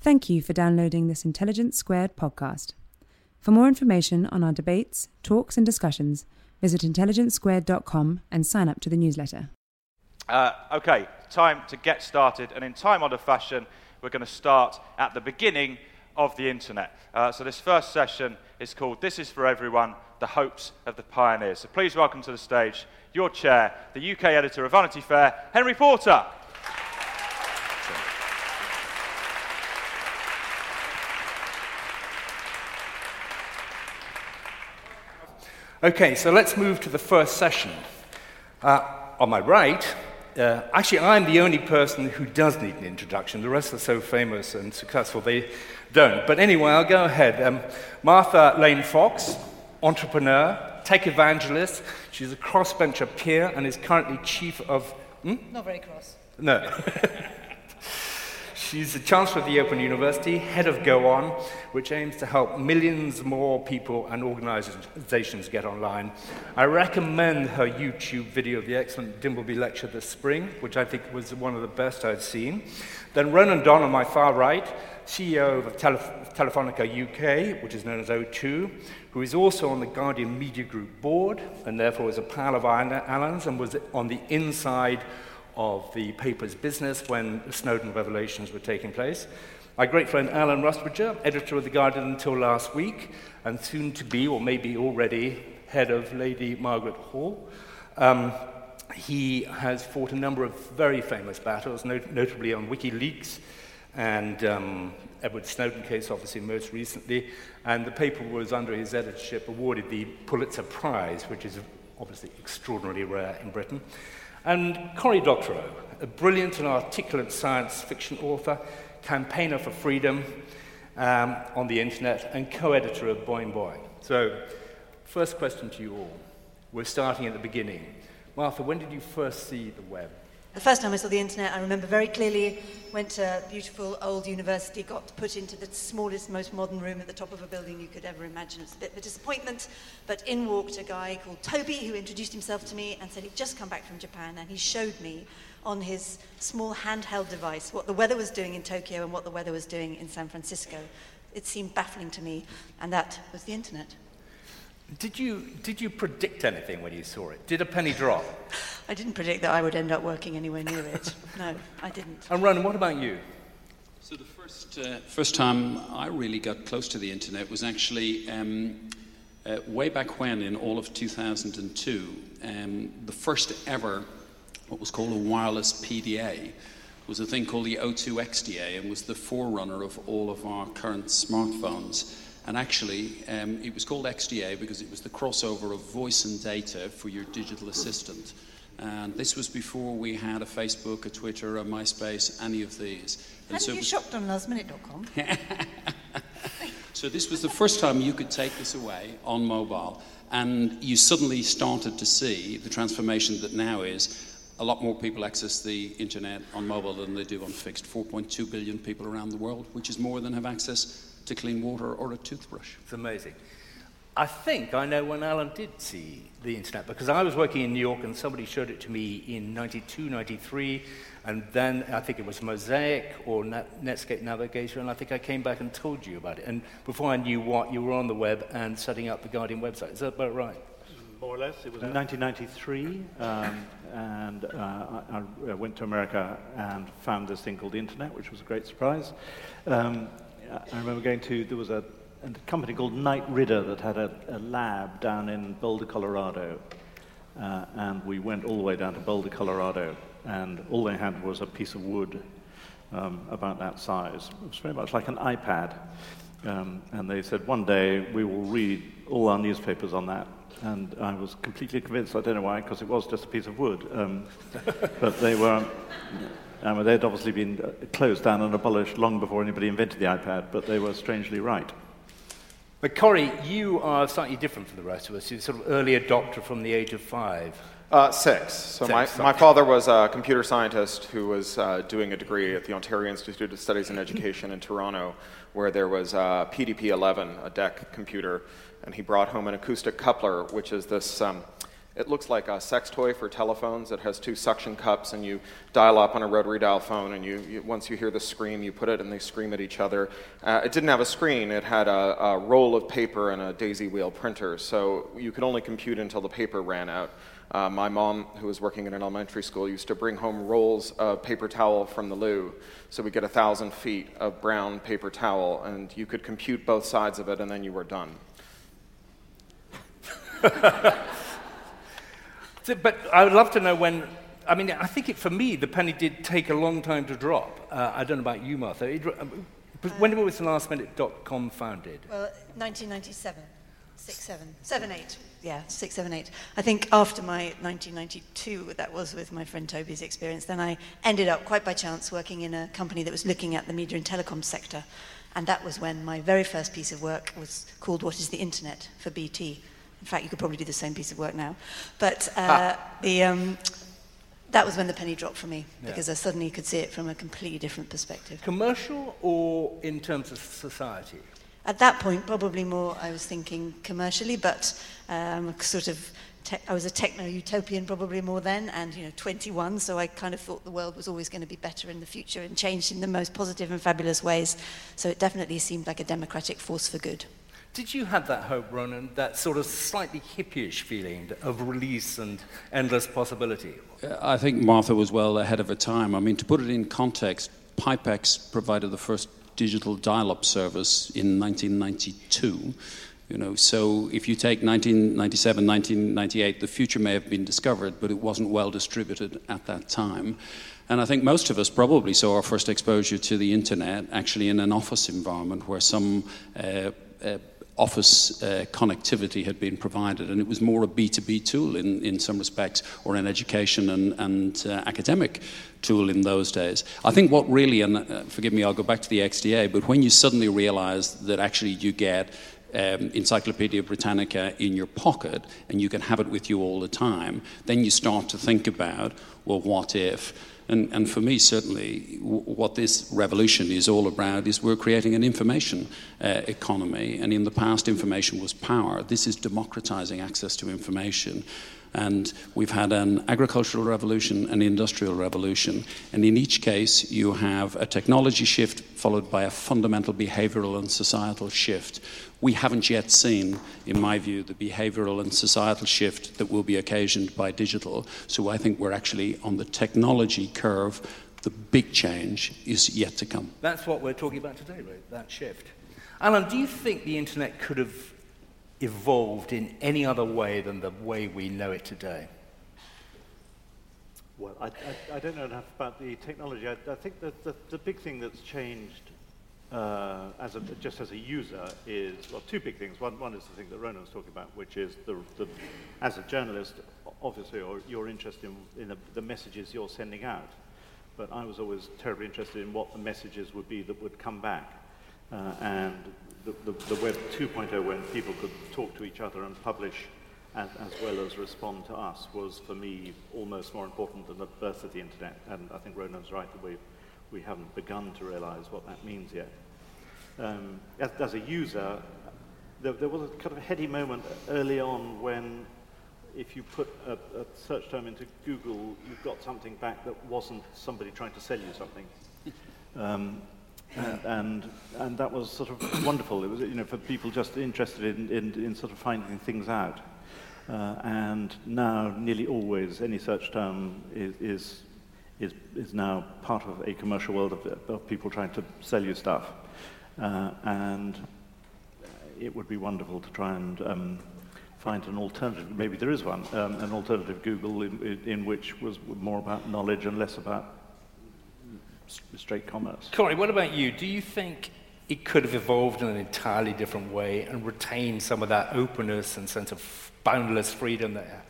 Thank you for downloading this Intelligence Squared podcast. For more information on our debates, talks, and discussions, visit intelligencesquared.com and sign up to the newsletter. Uh, okay, time to get started. And in time honored fashion, we're going to start at the beginning of the internet. Uh, so, this first session is called This is for Everyone The Hopes of the Pioneers. So, please welcome to the stage your chair, the UK editor of Vanity Fair, Henry Porter. Okay, so let's move to the first session. Uh, on my right, uh, actually, I'm the only person who does need an introduction. The rest are so famous and successful, they don't. But anyway, I'll go ahead. Um, Martha Lane Fox, entrepreneur, tech evangelist. She's a crossbencher peer and is currently chief of. Hmm? Not very cross. No. She's the Chancellor of the Open University, head of Go On, which aims to help millions more people and organizations get online. I recommend her YouTube video of the excellent Dimbleby lecture this spring, which I think was one of the best I've seen. Then Ronan Dunne on my far right, CEO of Telef- Telefonica UK, which is known as O2, who is also on the Guardian Media Group board and therefore is a pal of Alan's and was on the inside of the paper's business when the Snowden revelations were taking place. My great friend Alan Rusbridger, editor of The Guardian until last week, and soon to be, or maybe already, head of Lady Margaret Hall. Um, he has fought a number of very famous battles, not- notably on WikiLeaks and um, Edward Snowden case, obviously, most recently. And the paper was, under his editorship, awarded the Pulitzer Prize, which is obviously extraordinarily rare in Britain. And Cory Doctorow, a brilliant and articulate science fiction author, campaigner for freedom um, on the internet, and co editor of Boing Boing. So, first question to you all. We're starting at the beginning. Martha, when did you first see the web? The first time I saw the internet, I remember very clearly. Went to a beautiful old university, got put into the smallest, most modern room at the top of a building you could ever imagine. It's a bit of a disappointment, but in walked a guy called Toby who introduced himself to me and said he'd just come back from Japan and he showed me on his small handheld device what the weather was doing in Tokyo and what the weather was doing in San Francisco. It seemed baffling to me, and that was the internet. Did you, did you predict anything when you saw it? Did a penny drop? I didn't predict that I would end up working anywhere near it. No, I didn't. And Ronan, what about you? So the first, uh, first time I really got close to the internet was actually um, uh, way back when in all of 2002. Um, the first ever, what was called a wireless PDA, was a thing called the O2 XDA and was the forerunner of all of our current smartphones. And actually, um, it was called XDA because it was the crossover of voice and data for your digital assistant. And this was before we had a Facebook, a Twitter, a MySpace, any of these. And Hadn't so you shopped on lastminute.com? so this was the first time you could take this away on mobile, and you suddenly started to see the transformation that now is a lot more people access the internet on mobile than they do on fixed. 4.2 billion people around the world, which is more than have access to clean water or a toothbrush. It's amazing. I think I know when Alan did see the internet because I was working in New York and somebody showed it to me in 92, 93, and then I think it was Mosaic or Netscape Navigator, and I think I came back and told you about it. And before I knew what, you were on the web and setting up the Guardian website. Is that about right? More or less. It was 1993, um, and uh, I, I went to America and found this thing called the internet, which was a great surprise. Um, I remember going to, there was a, a company called Knight Ridder that had a, a lab down in Boulder, Colorado. Uh, and we went all the way down to Boulder, Colorado, and all they had was a piece of wood um, about that size. It was very much like an iPad. Um, and they said, one day we will read all our newspapers on that. And I was completely convinced, I don't know why, because it was just a piece of wood. Um, but they were, I mean, they'd obviously been uh, closed down and abolished long before anybody invented the iPad, but they were strangely right. But Cory, you are slightly different from the rest of us. You're sort of early adopter from the age of five. Uh, six. So Six, my, sorry. my father was a computer scientist who was uh, doing a degree at the Ontario Institute of Studies in Education in Toronto, where there was uh, PDP-11, a DEC computer, and he brought home an acoustic coupler, which is this. Um, it looks like a sex toy for telephones. It has two suction cups, and you dial up on a rotary dial phone. And you, you once you hear the scream, you put it, and they scream at each other. Uh, it didn't have a screen. It had a, a roll of paper and a daisy wheel printer, so you could only compute until the paper ran out. Uh, my mom, who was working in an elementary school, used to bring home rolls of paper towel from the loo. So we'd get a thousand feet of brown paper towel, and you could compute both sides of it, and then you were done. So, but I would love to know when. I mean, I think it, for me, the penny did take a long time to drop. Uh, I don't know about you, Martha. It, um, when was the com founded? Well, 1997, six, seven, seven, eight. Yeah, six, seven, eight. I think after my 1992, that was with my friend Toby's experience, then I ended up quite by chance working in a company that was looking at the media and telecom sector. And that was when my very first piece of work was called What is the Internet for BT. In fact, you could probably do the same piece of work now. But uh, the, um, that was when the penny dropped for me because I suddenly could see it from a completely different perspective. Commercial or in terms of society? At that point, probably more I was thinking commercially, but um, sort of te- I was a techno utopian probably more then, and you know 21, so I kind of thought the world was always going to be better in the future and changed in the most positive and fabulous ways. So it definitely seemed like a democratic force for good. Did you have that hope, Ronan, that sort of slightly hippyish feeling of release and endless possibility? I think Martha was well ahead of her time. I mean, to put it in context, Pipex provided the first digital dial-up service in 1992. You know, so if you take 1997, 1998, the future may have been discovered, but it wasn't well distributed at that time. And I think most of us probably saw our first exposure to the internet actually in an office environment where some uh, uh, office uh, connectivity had been provided, and it was more a B2B tool in, in some respects, or an education and, and uh, academic tool in those days. I think what really, and uh, forgive me, I'll go back to the XDA, but when you suddenly realize that actually you get um, Encyclopedia Britannica in your pocket and you can have it with you all the time, then you start to think about, well, what if? And, and for me, certainly, w- what this revolution is all about is we're creating an information uh, economy. And in the past, information was power. This is democratizing access to information. And we've had an agricultural revolution, an industrial revolution. And in each case, you have a technology shift followed by a fundamental behavioral and societal shift. We haven't yet seen, in my view, the behavioral and societal shift that will be occasioned by digital. So I think we're actually on the technology curve. The big change is yet to come. That's what we're talking about today, right? That shift. Alan, do you think the internet could have evolved in any other way than the way we know it today? Well, I, I, I don't know enough about the technology. I, I think that the, the big thing that's changed uh, as a, just as a user is, well, two big things. One, one is the thing that Ronan was talking about, which is the, the as a journalist, obviously you're interested in, in the, the messages you're sending out. But I was always terribly interested in what the messages would be that would come back. Uh, and the, the, the Web 2.0, when people could talk to each other and publish as, as well as respond to us, was for me almost more important than the birth of the internet. And I think Ronan's right that we, we haven't begun to realize what that means yet. Um, as, as a user, there, there was a kind of heady moment early on when if you put a, a search term into Google, you got something back that wasn't somebody trying to sell you something. Um, and, and, and that was sort of wonderful. It was, you know, for people just interested in, in, in sort of finding things out. Uh, and now, nearly always, any search term is, is, is, is now part of a commercial world of, of people trying to sell you stuff. Uh, and it would be wonderful to try and um, find an alternative, maybe there is one, um, an alternative Google in, in, in, which was more about knowledge and less about straight commerce. Cory, what about you? Do you think it could have evolved in an entirely different way and retained some of that openness and sense of boundless freedom there?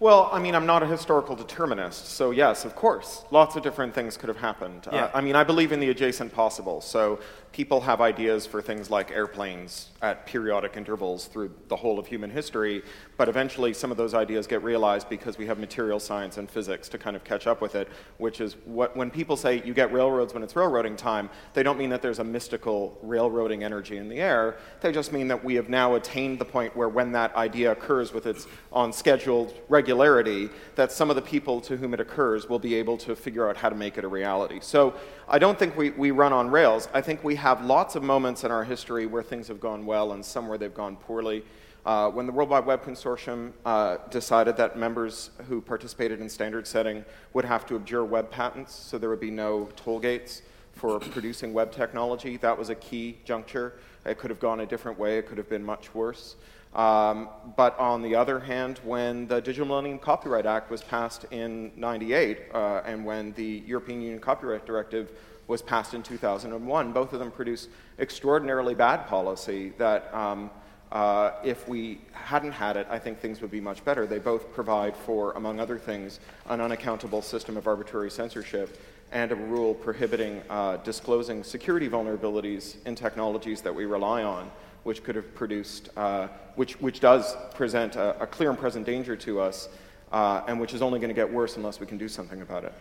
Well, I mean, I'm not a historical determinist, so yes, of course, lots of different things could have happened. Yeah. Uh, I mean, I believe in the adjacent possible. So people have ideas for things like airplanes at periodic intervals through the whole of human history, but eventually some of those ideas get realized because we have material science and physics to kind of catch up with it, which is what when people say you get railroads when it's railroading time, they don't mean that there's a mystical railroading energy in the air. They just mean that we have now attained the point where when that idea occurs with its on scheduled regularity, that some of the people to whom it occurs will be able to figure out how to make it a reality. So I don't think we, we run on rails. I think we have lots of moments in our history where things have gone well and some where they've gone poorly. Uh, when the World Wide Web Consortium uh, decided that members who participated in standard setting would have to abjure web patents, so there would be no toll gates for producing web technology, that was a key juncture. It could have gone a different way, it could have been much worse. Um, but on the other hand, when the Digital Millennium Copyright Act was passed in 98 uh, and when the European Union Copyright Directive was passed in 2001, both of them produced extraordinarily bad policy that um, uh, if we hadn't had it, I think things would be much better. They both provide for, among other things, an unaccountable system of arbitrary censorship and a rule prohibiting uh, disclosing security vulnerabilities in technologies that we rely on which could have produced, uh, which, which does present a, a, clear and present danger to us, uh, and which is only going to get worse unless we can do something about it.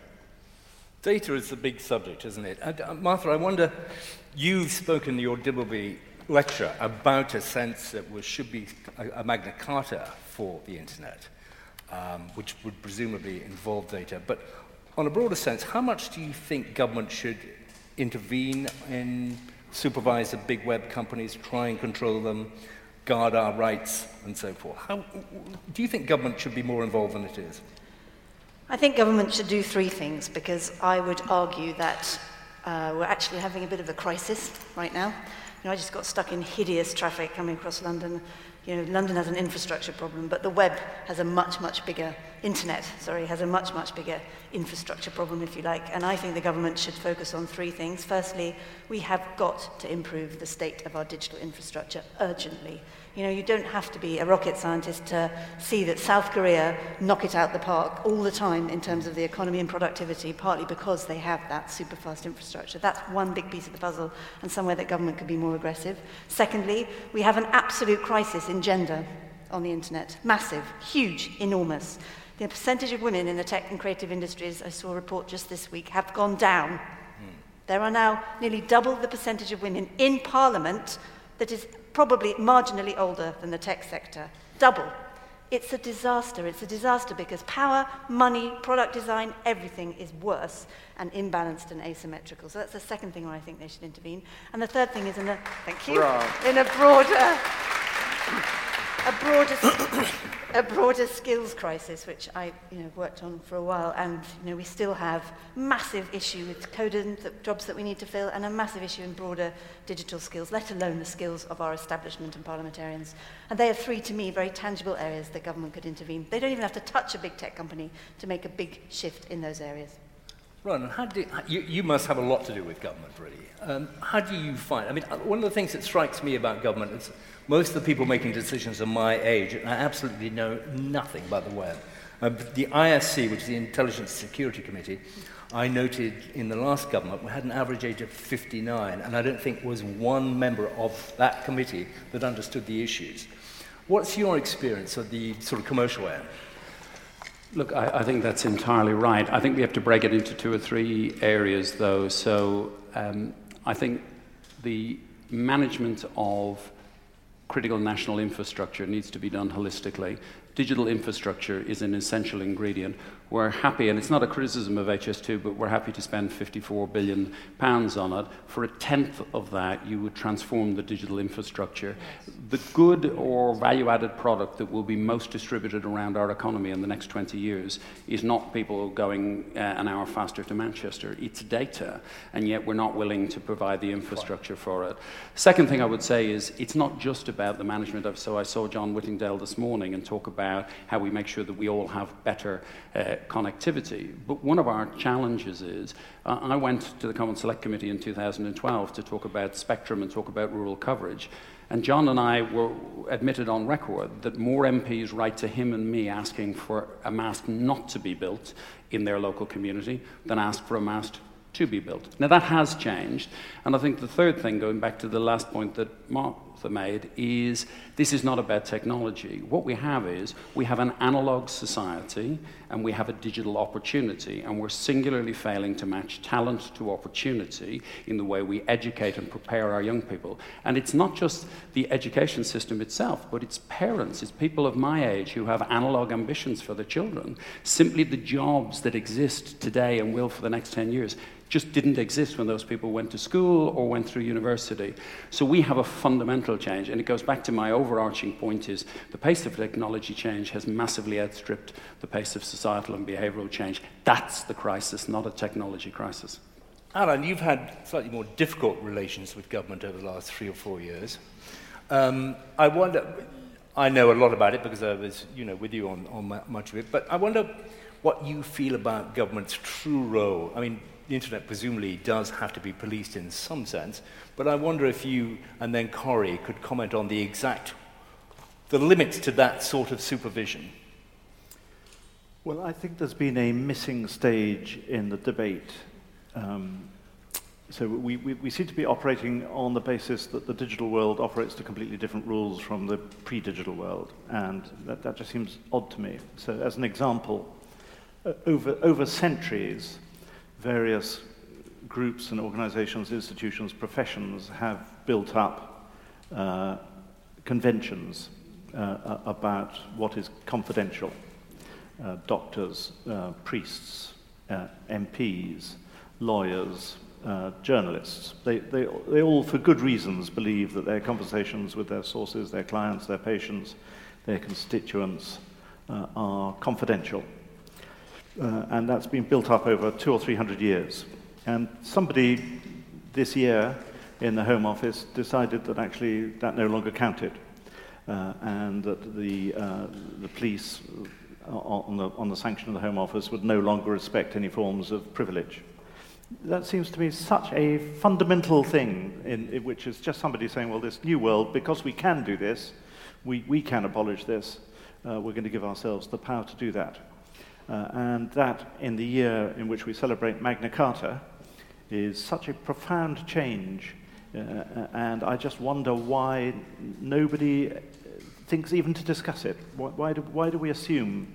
Data is the big subject, isn't it? And, uh, Martha, I wonder, you've spoken in your Dimbleby lecture about a sense that was, should be a, a Magna Carta for the internet, um, which would presumably involve data. But on a broader sense, how much do you think government should intervene in supervise the big web companies, try and control them, guard our rights, and so forth. How, do you think government should be more involved than it is? I think government should do three things because I would argue that uh, we're actually having a bit of a crisis right now. You know, I just got stuck in hideous traffic coming across London you know, London has an infrastructure problem, but the web has a much, much bigger, internet, sorry, has a much, much bigger infrastructure problem, if you like. And I think the government should focus on three things. Firstly, we have got to improve the state of our digital infrastructure urgently. You know, you don't have to be a rocket scientist to see that South Korea knock it out the park all the time in terms of the economy and productivity, partly because they have that super fast infrastructure. That's one big piece of the puzzle and somewhere that government could be more aggressive. Secondly, we have an absolute crisis in gender on the internet. Massive, huge, enormous. The percentage of women in the tech and creative industries, I saw a report just this week, have gone down. Hmm. There are now nearly double the percentage of women in Parliament that is probably marginally older than the tech sector. Double. It's a disaster. It's a disaster because power, money, product design, everything is worse and imbalanced and asymmetrical. So that's the second thing where I think they should intervene. And the third thing is in a, thank you, in a broader a broader, a broader skills crisis, which I you know, worked on for a while, and you know, we still have massive issue with coding the jobs that we need to fill, and a massive issue in broader digital skills, let alone the skills of our establishment and parliamentarians. And they are three, to me, very tangible areas that government could intervene. They don't even have to touch a big tech company to make a big shift in those areas. Ron, how do, you, you must have a lot to do with government, really. Um, how do you find? I mean, one of the things that strikes me about government is most of the people making decisions are my age, and I absolutely know nothing about the web. Uh, the ISC, which is the Intelligence Security Committee, I noted in the last government we had an average age of 59, and I don't think was one member of that committee that understood the issues. What's your experience of the sort of commercial end? Look, I, I, think that's entirely right. I think we have to break it into two or three areas, though. So um, I think the management of critical national infrastructure needs to be done holistically. Digital infrastructure is an essential ingredient we're happy, and it's not a criticism of HS2, but we're happy to spend 54 billion pounds on it. For a tenth of that, you would transform the digital infrastructure. The good or value-added product that will be most distributed around our economy in the next 20 years is not people going uh, an hour faster to Manchester. It's data, and yet we're not willing to provide the infrastructure for it. Second thing I would say is it's not just about the management of. So I saw John Whittingdale this morning and talk about how we make sure that we all have better. Uh, connectivity. But one of our challenges is uh, I went to the Common Select Committee in 2012 to talk about spectrum and talk about rural coverage. And John and I were admitted on record that more MPs write to him and me asking for a mast not to be built in their local community than ask for a mast to be built. Now, that has changed. And I think the third thing, going back to the last point that Martha made, is this is not about technology. What we have is we have an analog society and we have a digital opportunity, and we're singularly failing to match talent to opportunity in the way we educate and prepare our young people. And it's not just the education system itself, but it's parents, it's people of my age who have analog ambitions for their children. Simply the jobs that exist today and will for the next 10 years just didn't exist when those people went to school or went through university. So we have a fundamental change, and it goes back to my overarching point is the pace of technology change has massively outstripped the pace of societal and behavioral change. That's the crisis, not a technology crisis. Alan, you've had slightly more difficult relations with government over the last three or four years. Um, I wonder, I know a lot about it because I was, you know, with you on, on much of it, but I wonder what you feel about government's true role. I mean, the internet presumably does have to be policed in some sense, but I wonder if you and then Cory could comment on the exact, the limits to that sort of supervision. Well, I think there's been a missing stage in the debate. Um, so we, we, we, seem to be operating on the basis that the digital world operates to completely different rules from the pre-digital world, and that, that just seems odd to me. So as an example, uh, over, over centuries, various groups and organizations, institutions, professions have built up uh, conventions uh, about what is confidential. Uh, doctors, uh, priests, uh, MPs, lawyers, uh, journalists. They, they, they all, for good reasons, believe that their conversations with their sources, their clients, their patients, their constituents are confidential uh, and that's been built up over two or three hundred years. And somebody this year in the Home Office decided that actually that no longer counted, uh, and that the, uh, the police uh, on the, on the sanction of the Home Office would no longer respect any forms of privilege. That seems to me such a fundamental thing, in, in which is just somebody saying, well, this new world, because we can do this, we, we can abolish this, uh, we're going to give ourselves the power to do that. Uh, and that, in the year in which we celebrate Magna Carta, is such a profound change. Uh, uh and I just wonder why nobody thinks even to discuss it. Why, why, do, why do we assume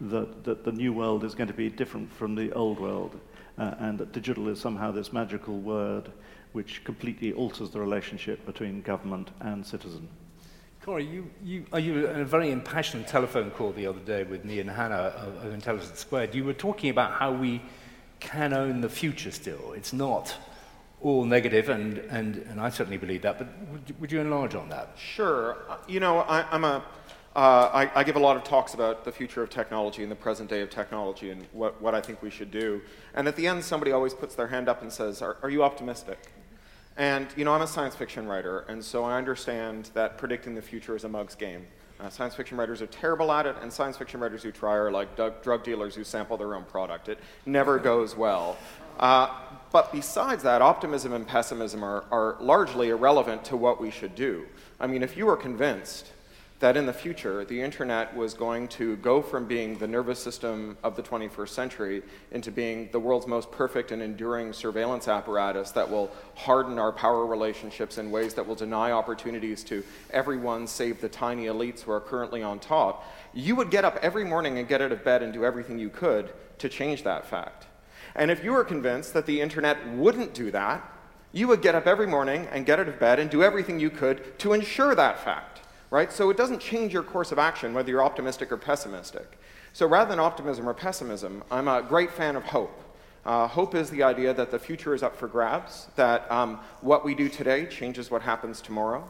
that, that the new world is going to be different from the old world uh, and that digital is somehow this magical word which completely alters the relationship between government and citizen? Cory, you, you, are you in a very impassioned telephone call the other day with me and Hannah of, of Intelligence Squared. You were talking about how we can own the future still. It's not all negative, and, and, and I certainly believe that, but would, would you enlarge on that? Sure. You know, I, am a, uh, I, I give a lot of talks about the future of technology and the present day of technology and what, what I think we should do. And at the end, somebody always puts their hand up and says, Are, are you optimistic? And, you know, I'm a science fiction writer, and so I understand that predicting the future is a mug's game. Uh, science fiction writers are terrible at it, and science fiction writers who try are like drug, drug dealers who sample their own product. It never goes well. Uh, but besides that, optimism and pessimism are, are largely irrelevant to what we should do. I mean, if you are convinced that in the future the internet was going to go from being the nervous system of the 21st century into being the world's most perfect and enduring surveillance apparatus that will harden our power relationships in ways that will deny opportunities to everyone save the tiny elites who are currently on top, you would get up every morning and get out of bed and do everything you could to change that fact. And if you were convinced that the internet wouldn't do that, you would get up every morning and get out of bed and do everything you could to ensure that fact right? So it doesn't change your course of action whether you're optimistic or pessimistic. So rather than optimism or pessimism, I'm a great fan of hope. Uh, hope is the idea that the future is up for grabs, that um, what we do today changes what happens tomorrow.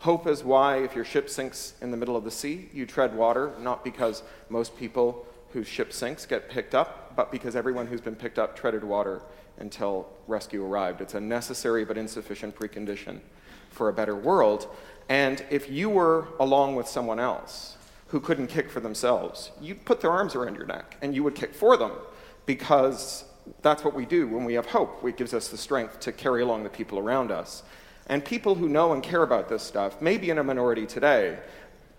Hope is why, if your ship sinks in the middle of the sea, you tread water, not because most people whose ship sinks get picked up, but because everyone who's been picked up treaded water until rescue arrived. It's a necessary but insufficient precondition for a better world. And if you were along with someone else who couldn't kick for themselves, you'd put their arms around your neck and you would kick for them because that's what we do when we have hope. It gives us the strength to carry along the people around us. And people who know and care about this stuff may be in a minority today.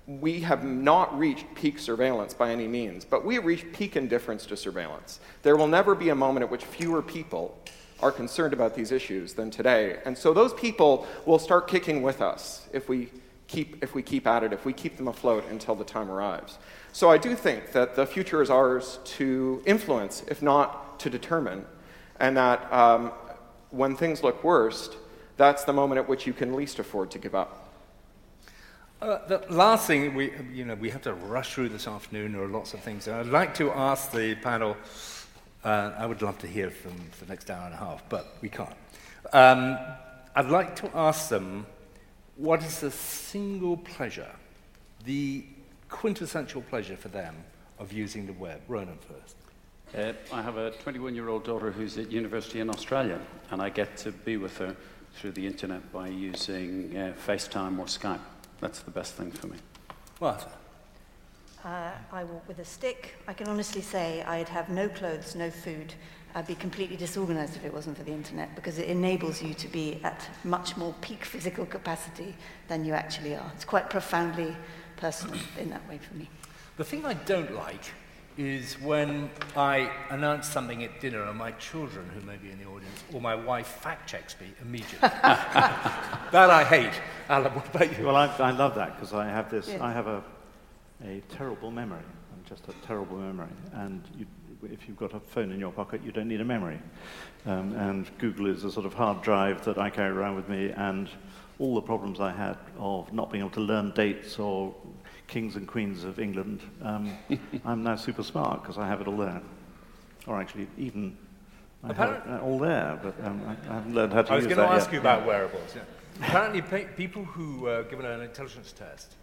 We have not reached peak surveillance by any means, but we have reached peak indifference to surveillance. There will never be a moment at which fewer people are concerned about these issues than today. And so those people will start kicking with us if we keep, if we keep at it, if we keep them afloat until the time arrives. So I do think that the future is ours to influence, if not to determine, and that um, when things look worst, that's the moment at which you can least afford to give up. Uh, the last thing, we, you know, we have to rush through this afternoon. There are lots of things. I'd like to ask the panel, uh, I would love to hear from for the next hour and a half, but we can't. Um, I'd like to ask them what is the single pleasure, the quintessential pleasure for them of using the web? Ronan first. Uh, I have a 21 year old daughter who's at university in Australia, and I get to be with her through the internet by using uh, FaceTime or Skype. That's the best thing for me. What? Uh, I walk with a stick. I can honestly say I'd have no clothes, no food. I'd be completely disorganized if it wasn't for the internet because it enables you to be at much more peak physical capacity than you actually are. It's quite profoundly personal in that way for me. The thing I don't like is when I announce something at dinner and my children, who may be in the audience, or my wife fact checks me immediately. that I hate. Alan, what about you? Well, I, I love that because I have this, I have a, a terrible memory, just a terrible memory. And you, if you've got a phone in your pocket, you don't need a memory. Um, and Google is a sort of hard drive that I carry around with me, and all the problems I had of not being able to learn dates or kings and queens of England, um, I'm now super smart because I have it all there. Or actually, even I have it uh, all there, but um, I, I, haven't learned how to use it. I was going to ask yet. you about wearables. Yeah. Apparently, pe- people who were given an intelligence test,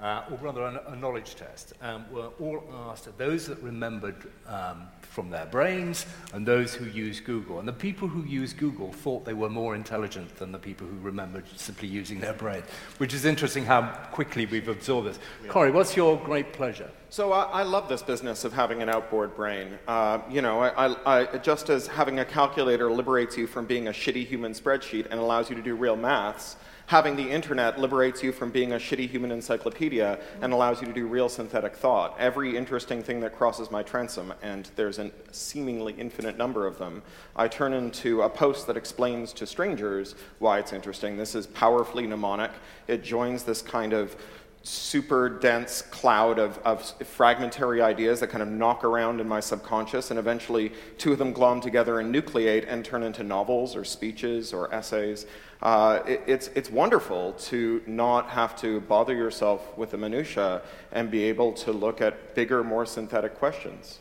uh, or rather a, a knowledge test, um, were all asked, those that remembered um, from their brains and those who used Google. And the people who used Google thought they were more intelligent than the people who remembered simply using their brain, which is interesting how quickly we've absorbed this. Cory, what's your great pleasure? So I, I love this business of having an outboard brain. Uh, you know, I, I, I, just as having a calculator liberates you from being a shitty human spreadsheet and allows you to do real maths, having the internet liberates you from being a shitty human encyclopedia and allows you to do real synthetic thought. Every interesting thing that crosses my transom, and there's a seemingly infinite number of them, I turn into a post that explains to strangers why it's interesting. This is powerfully mnemonic. It joins this kind of super dense cloud of, of fragmentary ideas that kind of knock around in my subconscious, and eventually two of them glom together and nucleate and turn into novels or speeches or essays. Uh, it, it's, it's wonderful to not have to bother yourself with the minutiae and be able to look at bigger, more synthetic questions.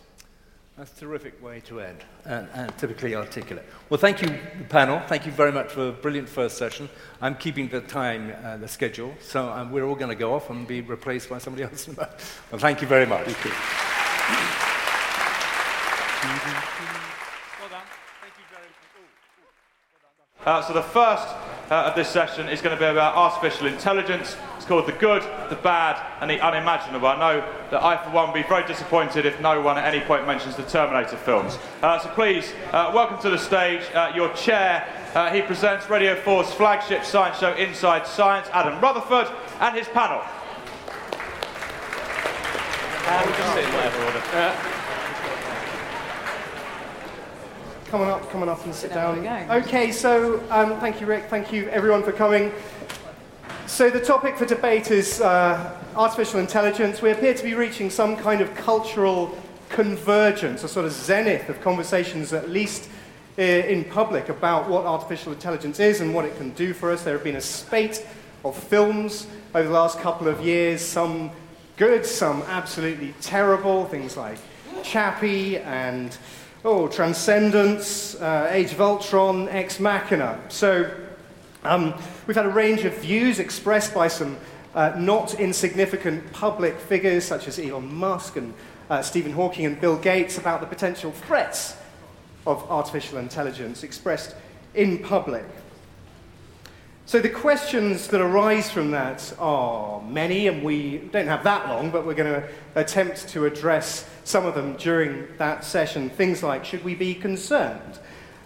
That's a terrific way to end, and, and, typically articulate. Well, thank you, panel. Thank you very much for a brilliant first session. I'm keeping the time, uh, the schedule, so um, we're all going to go off and be replaced by somebody else. well, thank you very much. Thank you. Well done. Thank you very much. Uh, so the first uh, of this session is going to be about artificial intelligence. It's called The Good, the Bad, and the Unimaginable. I know that I, for one, would be very disappointed if no one at any point mentions the Terminator films. Uh, so please, uh, welcome to the stage uh, your chair. Uh, he presents Radio 4's flagship science show, Inside Science, Adam Rutherford, and his panel. Come on up, come on up and sit down. Okay, so um, thank you, Rick. Thank you, everyone, for coming. So the topic for debate is uh, artificial intelligence. We appear to be reaching some kind of cultural convergence, a sort of zenith of conversations, at least uh, in public, about what artificial intelligence is and what it can do for us. There have been a spate of films over the last couple of years, some good, some absolutely terrible, things like Chappie and oh, Transcendence, uh, Age of Ultron, Ex Machina. So um, we've had a range of views expressed by some uh, not insignificant public figures such as Elon Musk and uh, Stephen Hawking and Bill Gates about the potential threats of artificial intelligence expressed in public. So the questions that arise from that are many, and we don't have that long, but we're going to attempt to address some of them during that session. Things like should we be concerned?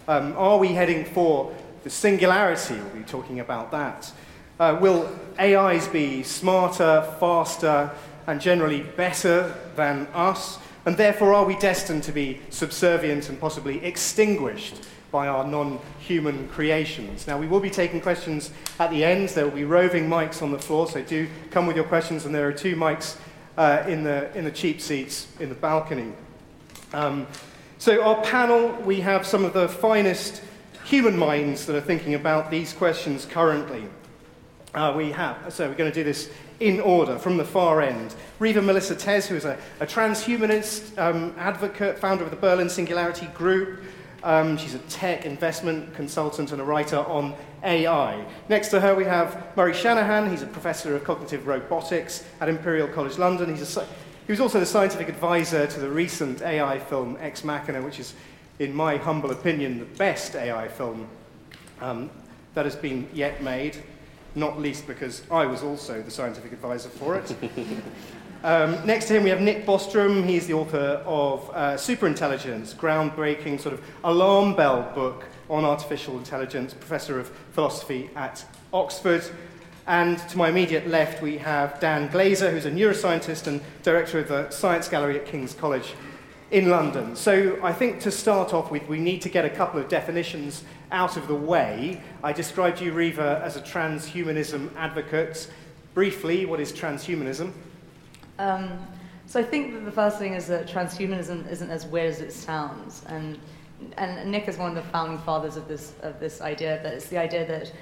Um, are we heading for the singularity? We'll be talking about that. Uh, will AIs be smarter, faster, and generally better than us? And therefore, are we destined to be subservient and possibly extinguished by our non human creations? Now, we will be taking questions at the end. There will be roving mics on the floor, so do come with your questions, and there are two mics uh, in, the, in the cheap seats in the balcony. Um, so, our panel, we have some of the finest human minds that are thinking about these questions currently. Uh, we have, so we're going to do this in order from the far end. Riva Melissa Tez, who is a, a transhumanist um, advocate, founder of the Berlin Singularity Group. Um, she's a tech investment consultant and a writer on AI. Next to her, we have Murray Shanahan. He's a professor of cognitive robotics at Imperial College London. He's a, he was also the scientific advisor to the recent AI film Ex Machina, which is, in my humble opinion, the best AI film um, that has been yet made, not least because I was also the scientific advisor for it. Um, next to him, we have Nick Bostrom. He's the author of uh, Superintelligence, groundbreaking sort of alarm bell book on artificial intelligence, professor of philosophy at Oxford. And to my immediate left, we have Dan Glaser, who's a neuroscientist and director of the Science Gallery at King's College in London. So I think to start off with, we need to get a couple of definitions out of the way. I described you, Riva, as a transhumanism advocate. Briefly, what is transhumanism? Um, so I think that the first thing is that transhumanism isn't as weird as it sounds, and and Nick is one of the founding fathers of this of this idea. That it's the idea that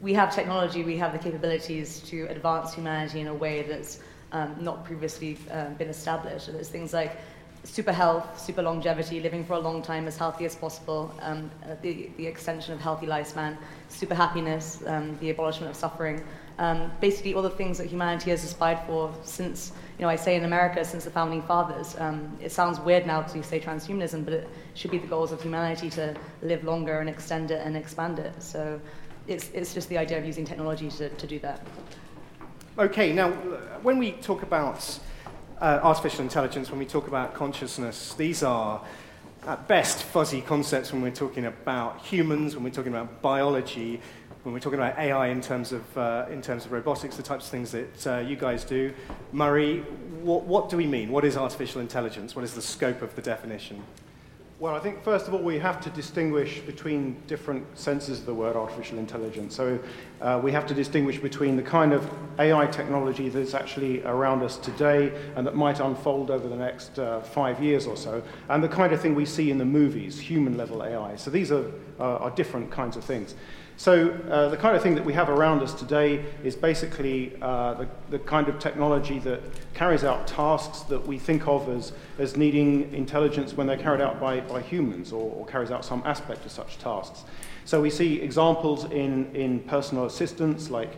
we have technology, we have the capabilities to advance humanity in a way that's um, not previously uh, been established. And there's things like super health, super longevity, living for a long time as healthy as possible, um, uh, the, the extension of healthy lifespan, super happiness, um, the abolishment of suffering. Um, basically, all the things that humanity has aspired for since you know, I say in America since the founding fathers. Um, it sounds weird now to say transhumanism, but it should be the goals of humanity to live longer and extend it and expand it. So it's, it's just the idea of using technology to, to do that. Okay, now when we talk about uh, artificial intelligence, when we talk about consciousness, these are at best fuzzy concepts when we're talking about humans, when we're talking about biology when we're talking about AI in terms of, uh, in terms of robotics, the types of things that uh, you guys do. Murray, what, what do we mean? What is artificial intelligence? What is the scope of the definition? Well, I think first of all, we have to distinguish between different senses of the word artificial intelligence. So uh, we have to distinguish between the kind of AI technology that's actually around us today and that might unfold over the next uh, five years or so, and the kind of thing we see in the movies, human level AI. So these are, uh, are different kinds of things. So uh, the kind of thing that we have around us today is basically uh, the, the, kind of technology that carries out tasks that we think of as, as needing intelligence when they're carried out by, by humans or, or carries out some aspect of such tasks. So we see examples in, in personal assistants like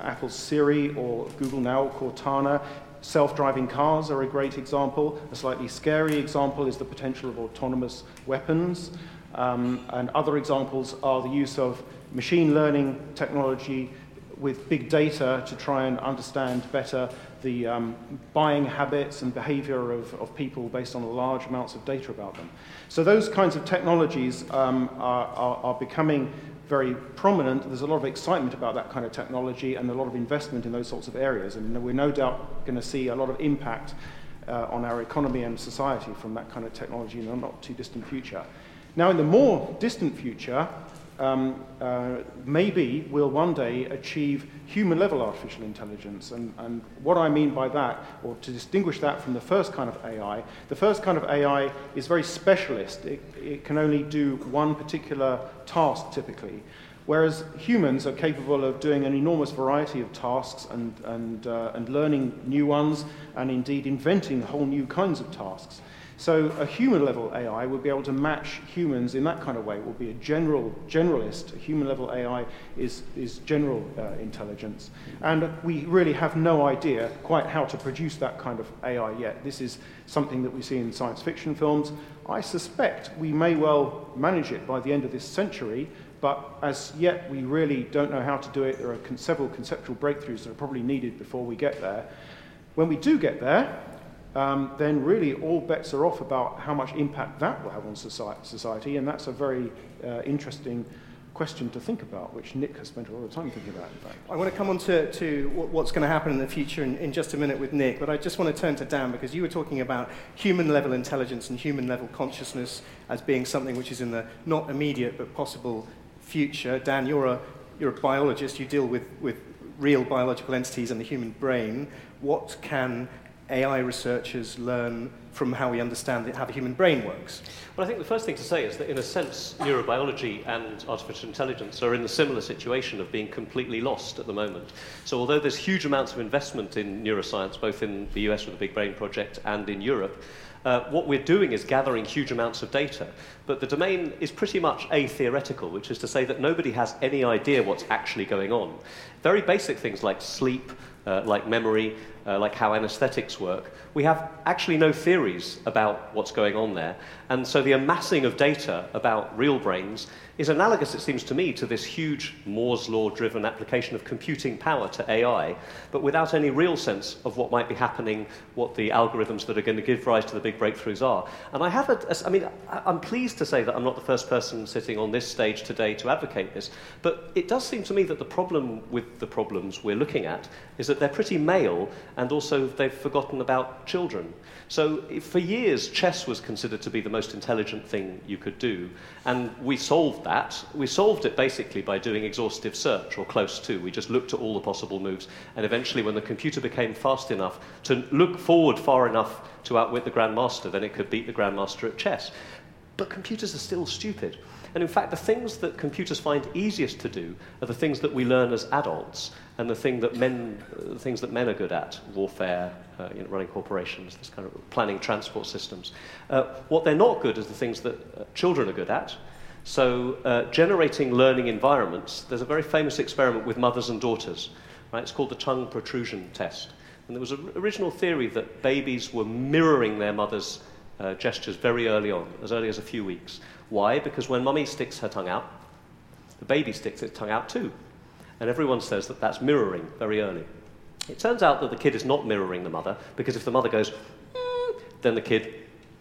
Apple's Siri or Google Now Cortana. Self-driving cars are a great example. A slightly scary example is the potential of autonomous weapons. Um, and other examples are the use of machine learning technology with big data to try and understand better the um, buying habits and behavior of, of people based on large amounts of data about them. So those kinds of technologies um, are, are, are, becoming very prominent. There's a lot of excitement about that kind of technology and a lot of investment in those sorts of areas. And we're no doubt going to see a lot of impact uh, on our economy and society from that kind of technology in a not too distant future. Now, in the more distant future, um, uh, maybe we'll one day achieve human level artificial intelligence. And, and what I mean by that, or to distinguish that from the first kind of AI, the first kind of AI is very specialist. It, it can only do one particular task typically. Whereas humans are capable of doing an enormous variety of tasks and, and, uh, and learning new ones and indeed inventing whole new kinds of tasks. So a human level AI would be able to match humans in that kind of way. It will be a general generalist. A human level AI is, is general uh, intelligence. And we really have no idea quite how to produce that kind of AI yet. This is something that we see in science fiction films. I suspect we may well manage it by the end of this century, but as yet we really don't know how to do it. There are con several conceptual breakthroughs that are probably needed before we get there. When we do get there, um, then really all bets are off about how much impact that will have on society, and that's a very uh, interesting question to think about, which Nick has spent a lot of time thinking about, in fact. I want to come on to, to what's going to happen in the future in, in just a minute with Nick, but I just want to turn to Dan because you were talking about human level intelligence and human level consciousness as being something which is in the not immediate but possible future. Dan, you're a, you're a biologist, you deal with, with real biological entities and the human brain. What can AI researchers learn from how we understand how the human brain works? Well, I think the first thing to say is that, in a sense, neurobiology and artificial intelligence are in a similar situation of being completely lost at the moment. So, although there's huge amounts of investment in neuroscience, both in the US with the Big Brain Project and in Europe, uh, what we're doing is gathering huge amounts of data. But the domain is pretty much a-theoretical, which is to say that nobody has any idea what's actually going on. Very basic things like sleep, uh, like memory, uh, like how anesthetics work, we have actually no theories about what's going on there. And so the amassing of data about real brains is analogous, it seems to me, to this huge Moore's law driven application of computing power to AI, but without any real sense of what might be happening, what the algorithms that are going to give rise to the big breakthroughs are. And I have a, a I mean, I'm pleased to say that I'm not the first person sitting on this stage today to advocate this, but it does seem to me that the problem with the problems we're looking at is that they're pretty male and also they've forgotten about children. So for years, chess was considered to be the most intelligent thing you could do. And we solved that. We solved it basically by doing exhaustive search, or close to. We just looked at all the possible moves. And eventually, when the computer became fast enough to look forward far enough to outwit the grandmaster, then it could beat the grandmaster at chess. But computers are still stupid. And in fact, the things that computers find easiest to do are the things that we learn as adults and the thing that men, uh, things that men are good at, warfare, uh, you know, running corporations, this kind of planning transport systems. Uh, what they're not good is the things that uh, children are good at. So, uh, generating learning environments, there's a very famous experiment with mothers and daughters. Right? It's called the tongue protrusion test. And there was an original theory that babies were mirroring their mother's gestures very early on, as early as a few weeks. Why? Because when mummy sticks her tongue out, the baby sticks its tongue out too. And everyone says that that's mirroring very early. It turns out that the kid is not mirroring the mother, because if the mother goes, mm, then the kid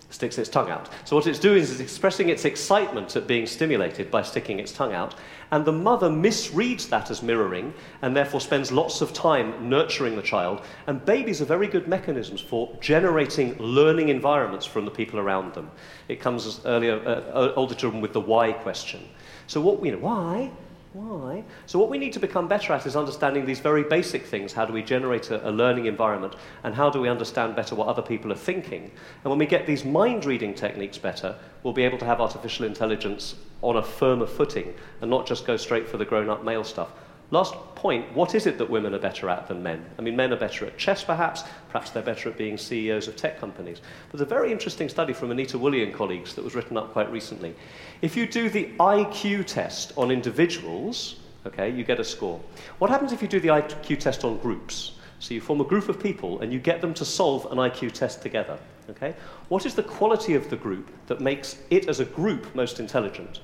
sticks its tongue out. So what it's doing is it's expressing its excitement at being stimulated by sticking its tongue out, and the mother misreads that as mirroring and therefore spends lots of time nurturing the child. And babies are very good mechanisms for generating learning environments from the people around them. It comes as earlier, uh, older children with the why question. So what, you know, why? Why? So, what we need to become better at is understanding these very basic things. How do we generate a, a, learning environment? And how do we understand better what other people are thinking? And when we get these mind reading techniques better, we'll be able to have artificial intelligence on a firmer footing and not just go straight for the grown up male stuff. Last point what is it that women are better at than men? I mean, men are better at chess, perhaps. Perhaps they're better at being CEOs of tech companies. There's a very interesting study from Anita Woolley and colleagues that was written up quite recently. If you do the IQ test on individuals, okay, you get a score. What happens if you do the IQ test on groups? So you form a group of people and you get them to solve an IQ test together. Okay? What is the quality of the group that makes it as a group most intelligent?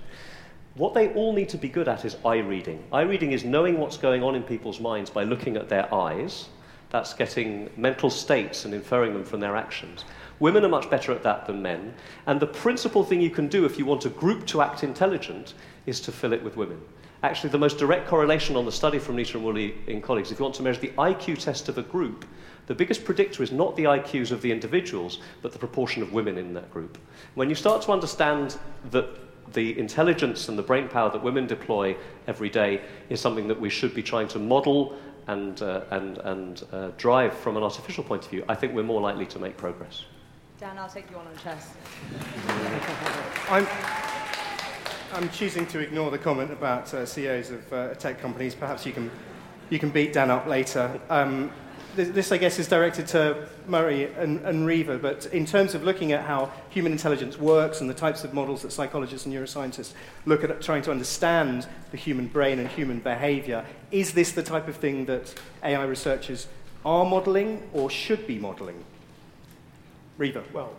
What they all need to be good at is eye reading. Eye reading is knowing what's going on in people's minds by looking at their eyes. That's getting mental states and inferring them from their actions. Women are much better at that than men. And the principal thing you can do if you want a group to act intelligent is to fill it with women. Actually, the most direct correlation on the study from Nita and Woolley in colleagues, if you want to measure the IQ test of a group, the biggest predictor is not the IQs of the individuals, but the proportion of women in that group. When you start to understand that the intelligence and the brain power that women deploy every day is something that we should be trying to model and, uh, and, and uh, drive from an artificial point of view, I think we're more likely to make progress. Dan, I'll take you on on chess. I'm, I'm choosing to ignore the comment about uh, CEOs of uh, tech companies. Perhaps you can, you can beat Dan up later. Um, this, I guess, is directed to Murray and, and Riva, but in terms of looking at how human intelligence works and the types of models that psychologists and neuroscientists look at trying to understand the human brain and human behavior, is this the type of thing that AI researchers are modeling or should be modeling? Riva. Well,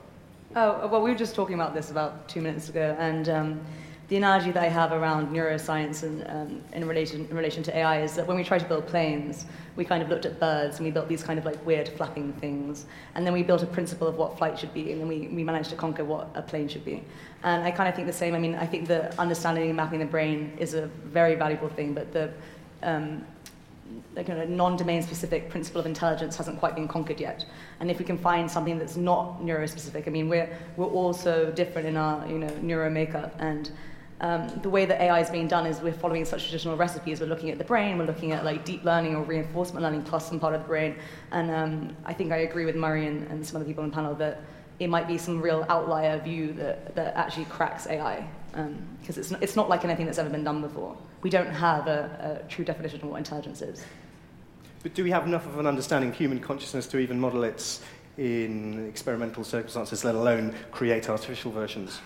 oh, well, we were just talking about this about two minutes ago, and um, the analogy that I have around neuroscience and um, in, relation, in relation to AI is that when we try to build planes, we kind of looked at birds and we built these kind of like weird flapping things. And then we built a principle of what flight should be, and then we, we managed to conquer what a plane should be. And I kind of think the same. I mean, I think the understanding and mapping the brain is a very valuable thing, but the um, of non-domain specific principle of intelligence hasn't quite been conquered yet. And if we can find something that's not neurospecific, I mean, we're, we're all so different in our you know, neuro makeup. And um, the way that AI is being done is we're following such traditional recipes. We're looking at the brain, we're looking at like deep learning or reinforcement learning plus some part of the brain. And um, I think I agree with Murray and, and some other people on the panel that it might be some real outlier view that, that actually cracks AI. Because um, it's, not, it's not like anything that's ever been done before. We don't have a, a true definition of what intelligence is. But do we have enough of an understanding of human consciousness to even model it in experimental circumstances, let alone create artificial versions?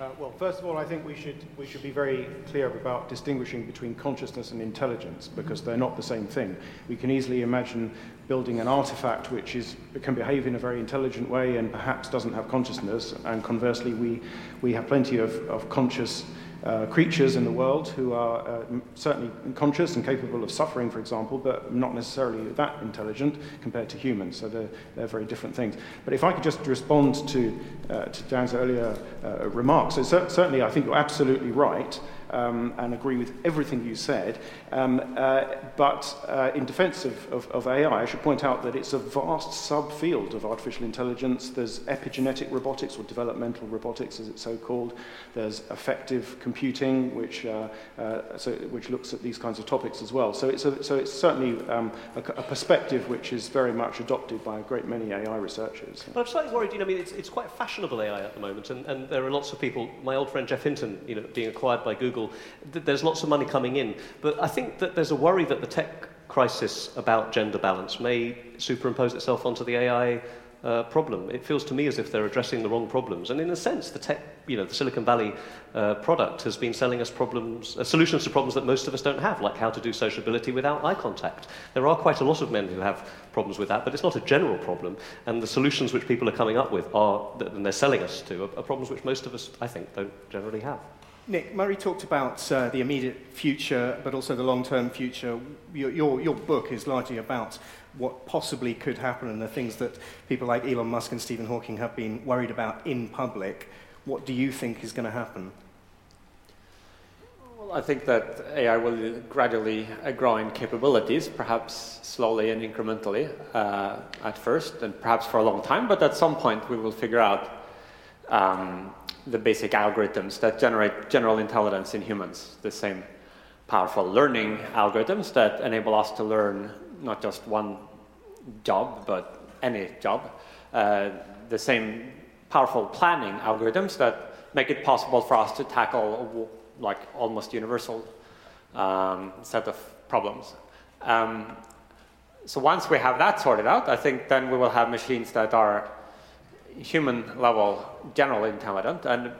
Uh, well, first of all, I think we should, we should be very clear about distinguishing between consciousness and intelligence because they're not the same thing. We can easily imagine building an artifact which is, can behave in a very intelligent way and perhaps doesn't have consciousness, and conversely, we, we have plenty of, of conscious uh, creatures in the world who are uh, certainly conscious and capable of suffering, for example, but not necessarily that intelligent compared to humans. So they're, they're very different things. But if I could just respond to, uh, to Dan's earlier uh, remarks, so cer- certainly I think you're absolutely right um, and agree with everything you said. Um, uh, but uh, in defense of, of, of, AI, I should point out that it's a vast subfield of artificial intelligence. There's epigenetic robotics, or developmental robotics, as it's so called. There's affective computing, which, uh, uh so, which looks at these kinds of topics as well. So it's, a, so it's certainly um, a, a, perspective which is very much adopted by a great many AI researchers. But I'm slightly worried, you know, I mean, it's, it's quite fashionable AI at the moment, and, and there are lots of people, my old friend Geoff Hinton, you know, being acquired by Google, there's lots of money coming in. But I think that there's a worry that the tech crisis about gender balance may superimpose itself onto the AI uh, problem. It feels to me as if they're addressing the wrong problems. And in a sense, the tech, you know, the Silicon Valley uh, product has been selling us problems, uh, solutions to problems that most of us don't have, like how to do sociability without eye contact. There are quite a lot of men who have problems with that, but it's not a general problem. And the solutions which people are coming up with are, and they're selling us to, are, are problems which most of us, I think, don't generally have. Nick, Murray talked about uh, the immediate future, but also the long term future. Your, your, your, book is largely about what possibly could happen and the things that people like Elon Musk and Stephen Hawking have been worried about in public. What do you think is going to happen? Well, I think that AI will gradually uh, grow in capabilities, perhaps slowly and incrementally uh, at first, and perhaps for a long time, but at some point we will figure out. Um, the basic algorithms that generate general intelligence in humans, the same powerful learning algorithms that enable us to learn not just one job, but any job, uh, the same powerful planning algorithms that make it possible for us to tackle like almost universal um, set of problems. Um, so once we have that sorted out, I think then we will have machines that are human level general intelligent. And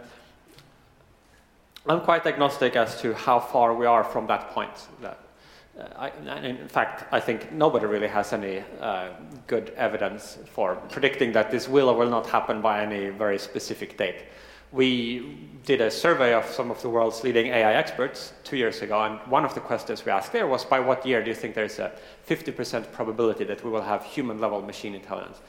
I'm quite agnostic as to how far we are from that point. That, uh, I, in fact, I think nobody really has any uh, good evidence for predicting that this will or will not happen by any very specific date. We did a survey of some of the world's leading AI experts two years ago, and one of the questions we asked there was by what year do you think there's a 50% probability that we will have human level machine intelligence?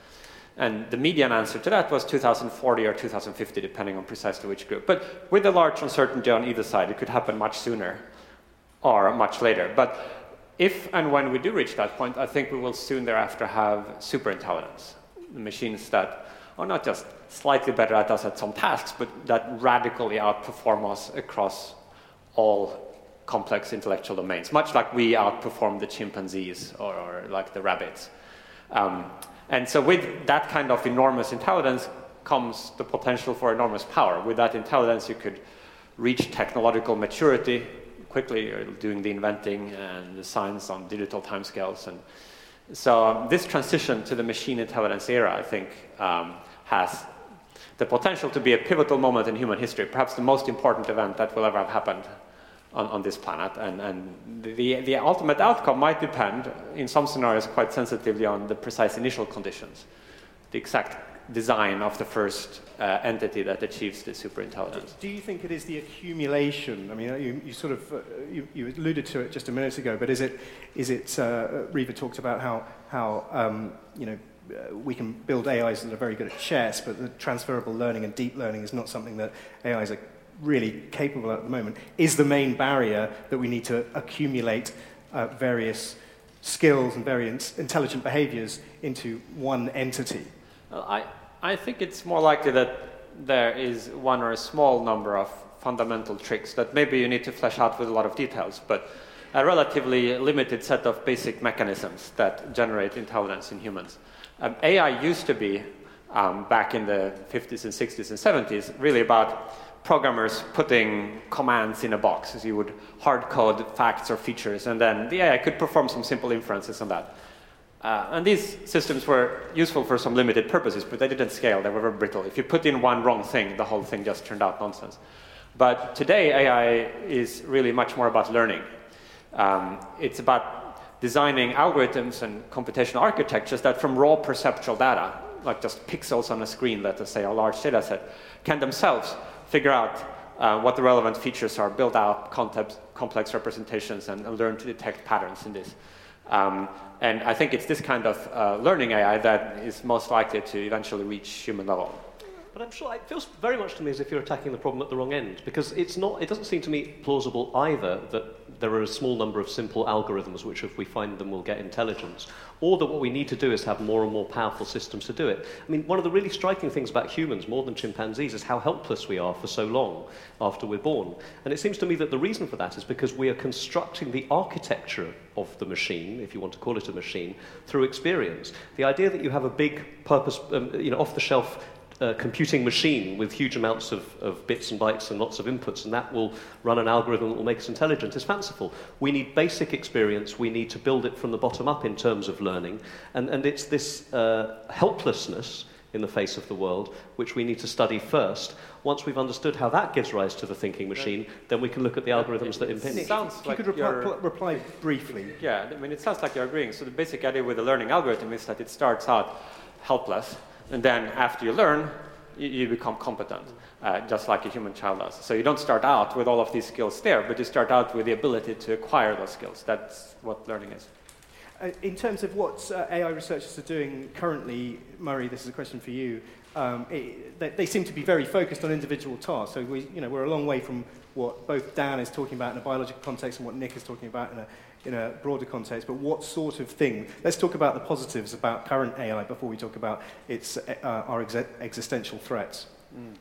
And the median answer to that was 2040 or 2050, depending on precisely which group. But with a large uncertainty on either side, it could happen much sooner or much later. But if and when we do reach that point, I think we will soon thereafter have superintelligence, machines that are not just slightly better at us at some tasks, but that radically outperform us across all complex intellectual domains, much like we outperform the chimpanzees or, or like the rabbits. Um, and so with that kind of enormous intelligence comes the potential for enormous power. With that intelligence, you could reach technological maturity quickly, uh, doing the inventing and the science on digital timescales. And so um, this transition to the machine intelligence era, I think, um, has the potential to be a pivotal moment in human history, perhaps the most important event that will ever have happened on, on this planet. And, and the, the ultimate outcome might depend, in some scenarios, quite sensitively on the precise initial conditions, the exact design of the first uh, entity that achieves the superintelligence. Do you think it is the accumulation? I mean, you, you sort of uh, you, you, alluded to it just a minute ago, but is it is it? Uh, Riva talked about how how um, you know uh, we can build AIs that are very good at chess, but the transferable learning and deep learning is not something that AIs are really capable at the moment. Is the main barrier that we need to accumulate uh, various skills and various intelligent behaviors into one entity? I, I think it's more likely that there is one or a small number of fundamental tricks that maybe you need to flesh out with a lot of details, but a relatively limited set of basic mechanisms that generate intelligence in humans. Um, AI used to be, um, back in the 50s and 60s and 70s, really about programmers putting commands in a box. as you would hard code facts or features, and then the AI could perform some simple inferences on that. Uh, and these systems were useful for some limited purposes, but they didn't scale. They were very brittle. If you put in one wrong thing, the whole thing just turned out nonsense. But today, AI is really much more about learning. Um, it's about designing algorithms and computational architectures that, from raw perceptual data, like just pixels on a screen, let us say, a large data set, can themselves figure out uh, what the relevant features are, build out complex representations, and, and learn to detect patterns in this. Um, and I think it's this kind of uh, learning AI that is most likely to eventually reach human level. But I'm sure it feels very much to me as if you're attacking the problem at the wrong end, because it's not. It doesn't seem to me plausible either that there are a small number of simple algorithms which, if we find them, will get intelligence, or that what we need to do is have more and more powerful systems to do it. I mean, one of the really striking things about humans, more than chimpanzees, is how helpless we are for so long after we're born. And it seems to me that the reason for that is because we are constructing the architecture of the machine, if you want to call it a machine, through experience. The idea that you have a big purpose, um, you know, off-the-shelf uh, computing machine with huge amounts of, of bits and bytes and lots of inputs, and that will run an algorithm that will make us intelligent is fanciful. We need basic experience, we need to build it from the bottom up in terms of learning, and, and it's this uh, helplessness in the face of the world which we need to study first. Once we've understood how that gives rise to the thinking machine, then we can look at the algorithms that impinge. It sounds like you could reply, reply briefly. Yeah, I mean, it sounds like you're agreeing. So the basic idea with the learning algorithm is that it starts out helpless, and then after you learn, you, become competent, uh, just like a human child does. So you don't start out with all of these skills there, but you start out with the ability to acquire those skills. That's what learning is. Uh, in terms of what uh, AI researchers are doing currently, Murray, this is a question for you. Um, it, they, they, seem to be very focused on individual tasks. So we, you know, we're a long way from what both Dan is talking about in a biological context and what Nick is talking about in a, in a broader context, but what sort of thing? Let's talk about the positives about current AI before we talk about its, uh, our ex existential threats. Mm.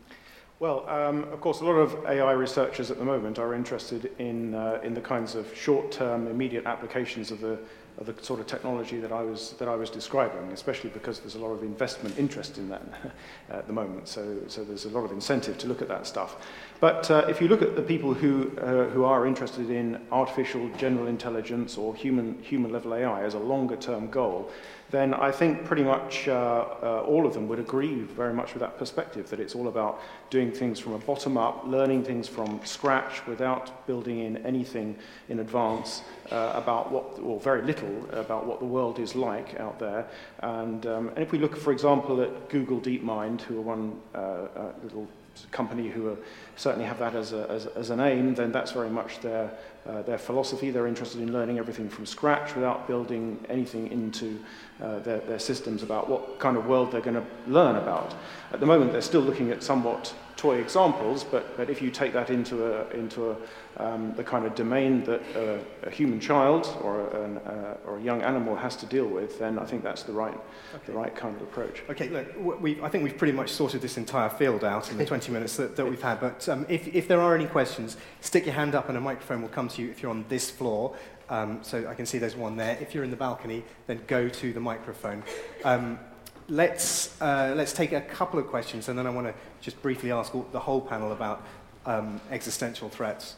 Well, um, of course, a lot of AI researchers at the moment are interested in, uh, in the kinds of short-term, immediate applications of the, of the sort of technology that I, was, that I was describing, especially because there's a lot of investment interest in that at the moment. So, so there's a lot of incentive to look at that stuff. But uh, if you look at the people who, uh, who are interested in artificial general intelligence or human, human level AI as a longer term goal, then I think pretty much uh, uh, all of them would agree very much with that perspective that it's all about doing things from a bottom up, learning things from scratch without building in anything in advance uh, about what, or very little about what the world is like out there. And, um, and if we look, for example, at Google DeepMind, who are one uh, little company who are, certainly have that as, a, as, as, an aim, then that's very much their, uh, their philosophy. They're interested in learning everything from scratch without building anything into uh, their, their systems about what kind of world they're going to learn about. At the moment, they're still looking at somewhat toy examples, but, but if you take that into, a, into a, um, the kind of domain that uh, a human child or, an, uh, or a young animal has to deal with, then I think that's the right, okay. the right kind of approach. Okay, look, we, I think we've pretty much sorted this entire field out in the 20 minutes that, that we've had, but um, if, if there are any questions, stick your hand up and a microphone will come to you if you're on this floor. Um, so I can see there's one there. If you're in the balcony, then go to the microphone. Um, let's, uh, let's take a couple of questions, and then I want to just briefly ask the whole panel about um, existential threats,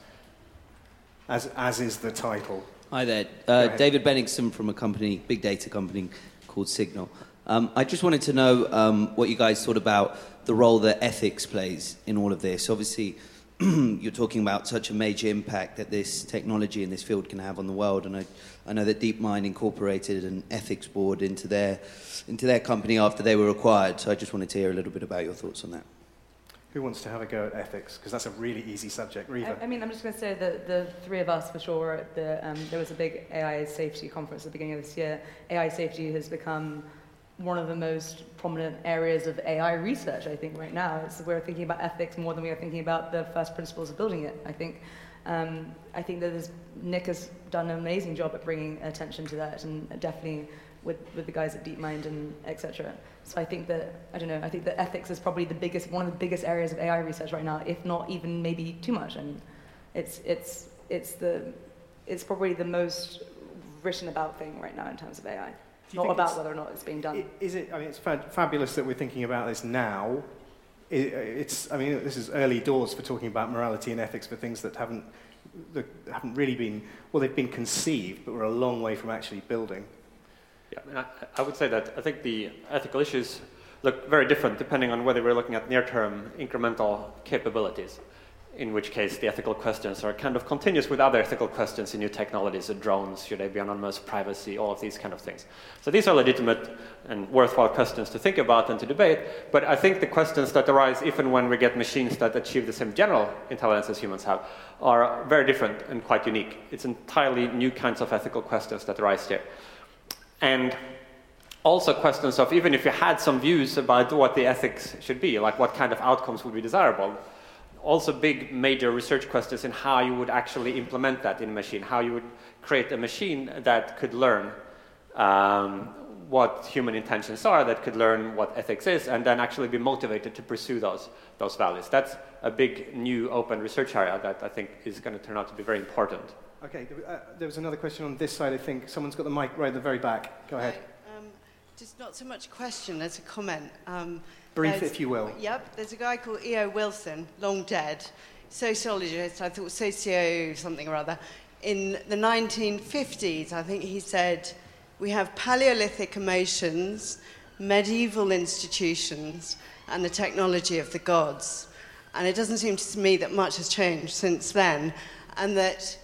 as, as is the title. Hi there. Uh, David Benningson from a company, big data company called Signal. Um, I just wanted to know um, what you guys thought about the role that ethics plays in all of this. Obviously, you're talking about such a major impact that this technology in this field can have on the world, and I, I know that DeepMind incorporated an ethics board into their, into their company after they were acquired. So I just wanted to hear a little bit about your thoughts on that. Who wants to have a go at ethics? Because that's a really easy subject. Riva. I, I mean, I'm just going to say that the three of us, for sure, were at the, um, there was a big AI safety conference at the beginning of this year. AI safety has become one of the most prominent areas of AI research, I think, right now. It's, we're thinking about ethics more than we are thinking about the first principles of building it, I think. Um, I think that Nick has done an amazing job at bringing attention to that, and definitely with, with the guys at DeepMind and etc. So I think that, I don't know, I think that ethics is probably the biggest, one of the biggest areas of AI research right now, if not even maybe too much. I And it's, it's, it's, the, it's probably the most written about thing right now in terms of AI not about whether or not it's being done. Is it? I mean, it's fabulous that we're thinking about this now. It, it's. I mean, this is early doors for talking about morality and ethics for things that haven't that haven't really been. Well, they've been conceived, but we're a long way from actually building. Yeah, I, mean, I, I would say that I think the ethical issues look very different depending on whether we're looking at near-term incremental capabilities in which case the ethical questions are kind of continuous with other ethical questions in new technologies, the drones, should they be anonymous, privacy, all of these kind of things. So these are legitimate and worthwhile questions to think about and to debate, but I think the questions that arise and when we get machines that achieve the same general intelligence as humans have are very different and quite unique. It's entirely new kinds of ethical questions that arise here. And also questions of even if you had some views about what the ethics should be, like what kind of outcomes would be desirable, also big major research questions in how you would actually implement that in a machine, how you would create a machine that could learn um, what human intentions are, that could learn what ethics is, and then actually be motivated to pursue those, those values. That's a big new open research area that I think is going to turn out to be very important. Okay, uh, there was another question on this side, I think. Someone's got the mic right at the very back. Go ahead. Um, just not so much a question as a comment. Um, Brief, if you will. Yep, there's a guy called E.O. Wilson, long dead, sociologist, I thought socio something or other. In the 1950s, I think he said, we have Paleolithic emotions, medieval institutions, and the technology of the gods. And it doesn't seem to me that much has changed since then, and that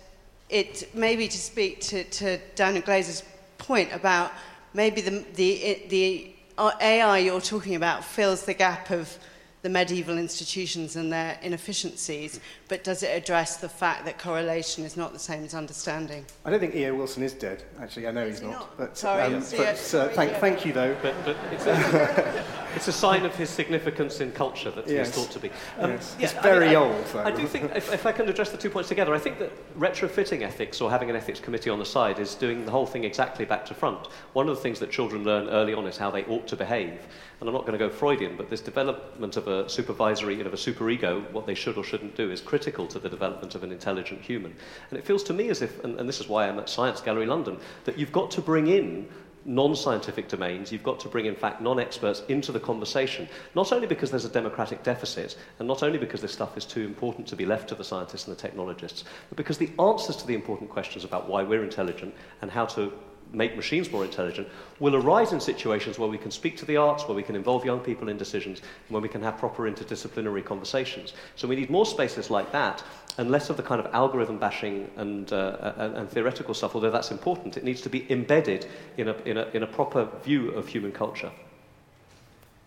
it maybe to speak to, to Daniel Glaser's point about maybe the, the, the AI you're talking about fills the gap of the medieval institutions and their inefficiencies, but does it address the fact that correlation is not the same as understanding? I don't think E.O. Wilson is dead, actually. I know is he's not. not? But, sorry, um, but uh, thank, thank you, though. But, but it's, a, it's, a, sign of his significance in culture that yes. he's thought to be. Um, yes. yeah, it's very I mean, old. I, I, do think, if, if I can address the two points together, I think that retrofitting ethics or having an ethics committee on the side is doing the whole thing exactly back to front. One of the things that children learn early on is how they ought to behave and I'm not going to go Freudian, but this development of a supervisory, you of a superego, what they should or shouldn't do, is critical to the development of an intelligent human. And it feels to me as if, and, and this is why I'm at Science Gallery London, that you've got to bring in non-scientific domains, you've got to bring, in fact, non-experts into the conversation, not only because there's a democratic deficit, and not only because this stuff is too important to be left to the scientists and the technologists, but because the answers to the important questions about why we're intelligent and how to make machines more intelligent will arise in situations where we can speak to the arts, where we can involve young people in decisions, and where we can have proper interdisciplinary conversations. So we need more spaces like that and less of the kind of algorithm bashing and, uh, and, and, theoretical stuff, although that's important. It needs to be embedded in a, in, a, in a proper view of human culture.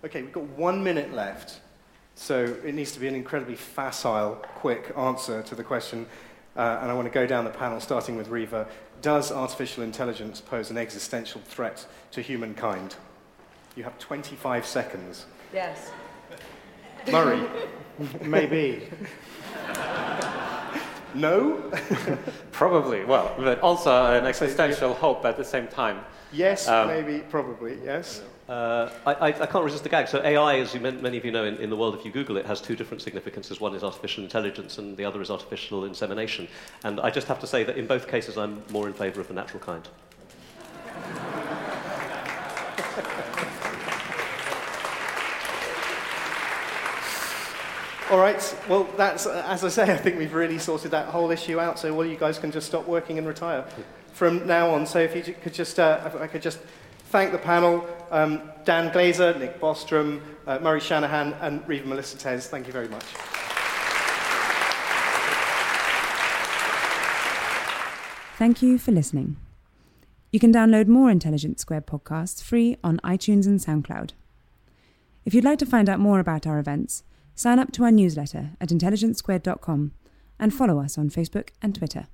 Okay, we've got one minute left. So it needs to be an incredibly facile, quick answer to the question. Uh, and I want to go down the panel, starting with Riva. Does artificial intelligence pose an existential threat to humankind? You have 25 seconds. Yes. Murray? Maybe. no? Probably. Well, but also an existential hope at the same time. Yes, um, maybe, probably, yes. Uh, I, I, can't resist the gag. So AI, as you, many of you know in, in, the world, if you Google it, has two different significances. One is artificial intelligence and the other is artificial insemination. And I just have to say that in both cases, I'm more in favour of the natural kind. All right. Well, that's as I say. I think we've really sorted that whole issue out. So, all you guys can just stop working and retire from now on. So, if you could just, uh, I could just thank the panel, um, Dan Glaser, Nick Bostrom, uh, Murray Shanahan, and Riva Melissa Tez. Thank you very much. Thank you for listening. You can download more Intelligence Squared podcasts free on iTunes and SoundCloud. If you'd like to find out more about our events, sign up to our newsletter at intelligencesquared.com and follow us on Facebook and Twitter.